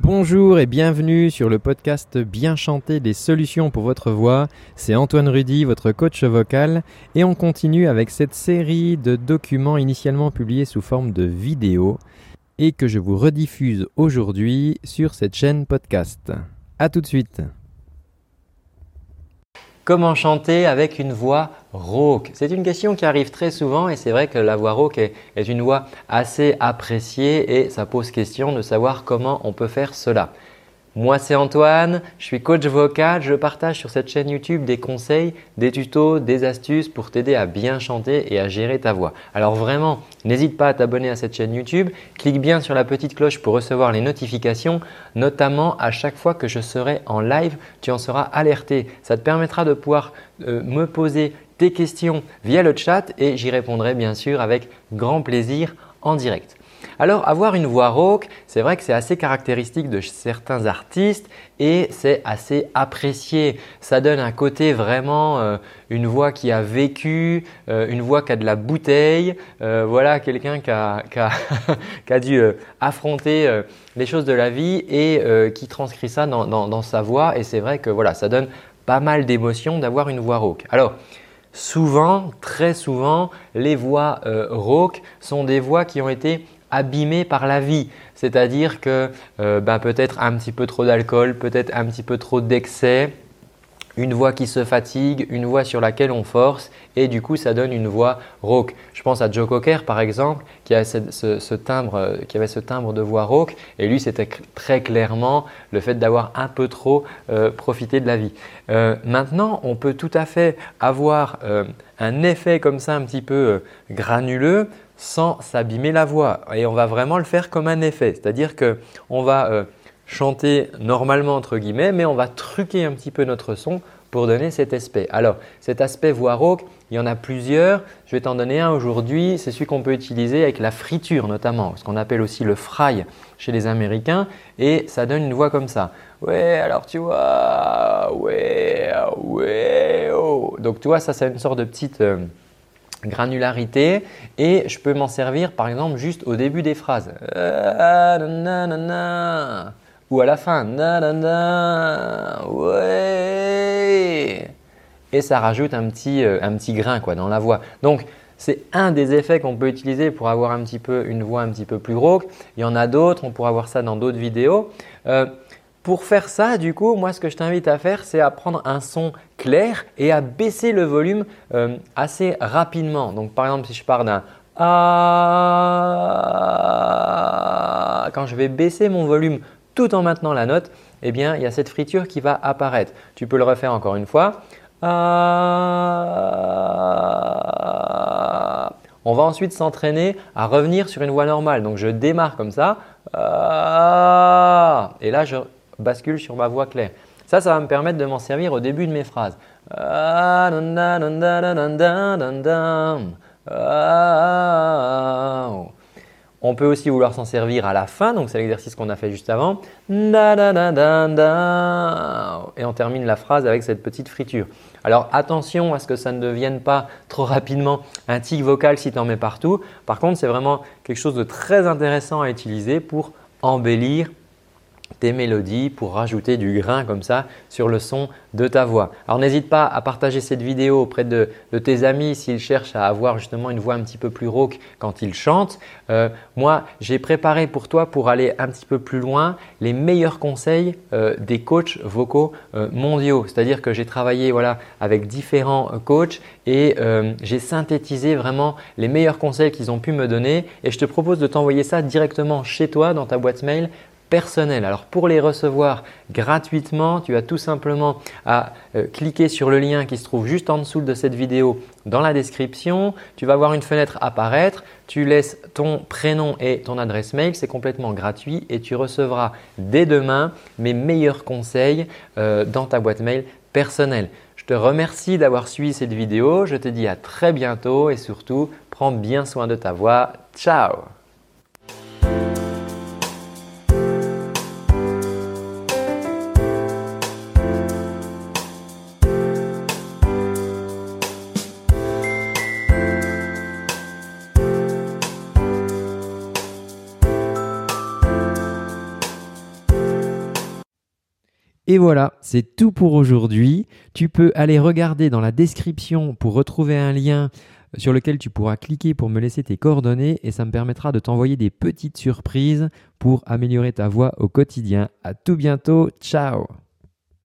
Bonjour et bienvenue sur le podcast Bien chanter des solutions pour votre voix. C'est Antoine Rudy, votre coach vocal, et on continue avec cette série de documents initialement publiés sous forme de vidéo et que je vous rediffuse aujourd'hui sur cette chaîne podcast. A tout de suite. Comment chanter avec une voix rauque C'est une question qui arrive très souvent et c'est vrai que la voix rauque est, une voix assez appréciée et ça pose question de savoir comment on peut faire cela. Moi c'est Antoine, je suis coach vocal, je partage sur cette chaîne YouTube des conseils, des tutos, des astuces pour t'aider à bien chanter et à gérer ta voix. Alors vraiment, n'hésite pas à t'abonner à cette chaîne YouTube, clique bien sur la petite cloche pour recevoir les notifications, notamment à chaque fois que je serai en live, tu en seras alerté. Ça te permettra de pouvoir euh, me poser tes questions via le chat et j'y répondrai bien sûr avec grand plaisir en direct. Alors avoir une voix rauque, c'est vrai que c'est assez caractéristique de certains artistes et c'est assez apprécié. Ça donne un côté vraiment euh, une voix qui a vécu, euh, une voix qui a de la bouteille, euh, voilà quelqu'un qui a, qui, a, dû affronter les choses de la vie et qui transcrit ça dans, dans, dans sa voix et c'est vrai que voilà ça donne pas mal d'émotions d'avoir une voix rauque. Alors souvent, très souvent, les voix rauques sont des voix qui ont été abîmé par la vie. C'est-à-dire que euh, ben, peut-être un petit peu trop d'alcool, peut-être un petit peu trop d'excès, une voix qui se fatigue, une voix sur laquelle on force et du coup ça donne une voix rauque. Je pense à Joe Cocker par exemple qui, avait ce, timbre, euh, avait ce timbre de voix rauque et lui c'était très clairement le fait d'avoir un peu trop euh, profité de la vie. maintenant on peut tout à fait avoir un effet comme ça un petit peu granuleux sans s'abîmer la voix. Et on va vraiment le faire comme un effet. C'est-à-dire qu'on va euh, chanter normalement entre guillemets, mais on va truquer un petit peu notre son pour donner cet aspect. Alors, cet aspect voix rauque, il y en a plusieurs. Je vais t'en donner un aujourd'hui. C'est celui qu'on peut utiliser avec la friture notamment, ce qu'on appelle aussi le fry chez les Américains. Et ça donne une voix comme ça. Ouais, alors tu vois, ouais, ouais, oh. Donc tu vois, ça c'est une sorte de petite… Euh, granularité et je peux m'en servir par exemple juste au début des phrases. Ou à la fin. Et ça rajoute un petit, euh, un petit grain quoi, dans la voix. Donc, c'est un des effets qu'on peut utiliser pour avoir un petit peu une voix un petit peu plus rauque. Il y en a d'autres, on pourra voir ça dans d'autres vidéos. Euh, pour faire ça, du coup, moi, ce que je t'invite à faire, c'est à prendre un son clair et à baisser le volume euh, assez rapidement. Donc, par exemple, si je pars d'un ah, quand je vais baisser mon volume tout en maintenant la note, eh bien, il y a cette friture qui va apparaître. Tu peux le refaire encore une fois. On va ensuite s'entraîner à revenir sur une voix normale. Donc, je démarre comme ça. Et là, je bascule sur ma voix claire. Ça, ça va me permettre de m'en servir au début de mes phrases. On peut aussi vouloir s'en servir à la fin, donc c'est l'exercice qu'on a fait juste avant. Et on termine la phrase avec cette petite friture. Alors attention à ce que ça ne devienne pas trop rapidement un tic vocal si tu en mets partout. Par contre, c'est vraiment quelque chose de très intéressant à utiliser pour embellir mélodies pour rajouter du grain comme ça sur le son de ta voix. Alors n'hésite pas à partager cette vidéo auprès de, tes amis s'ils cherchent à avoir justement une voix un petit peu plus rauque quand ils chantent. Euh, moi, j'ai préparé pour toi pour aller un petit peu plus loin les meilleurs conseils euh, des coachs vocaux euh, mondiaux. C'est-à-dire que j'ai travaillé voilà, avec différents coachs et j'ai synthétisé vraiment les meilleurs conseils qu'ils ont pu me donner et je te propose de t'envoyer ça directement chez toi dans ta boîte mail personnel. Alors pour les recevoir gratuitement, tu as tout simplement à euh, cliquer sur le lien qui se trouve juste en dessous de cette vidéo dans la description. Tu vas voir une fenêtre apparaître, tu laisses ton prénom et ton adresse mail, c'est complètement gratuit et tu recevras dès demain mes meilleurs conseils euh, dans ta boîte mail personnelle. Je te remercie d'avoir suivi cette vidéo, je te dis à très bientôt et surtout prends bien soin de ta voix. Ciao Et voilà, c'est tout pour aujourd'hui. Tu peux aller regarder dans la description pour retrouver un lien sur lequel tu pourras cliquer pour me laisser tes coordonnées et ça me permettra de t'envoyer des petites surprises pour améliorer ta voix au quotidien. À tout bientôt, ciao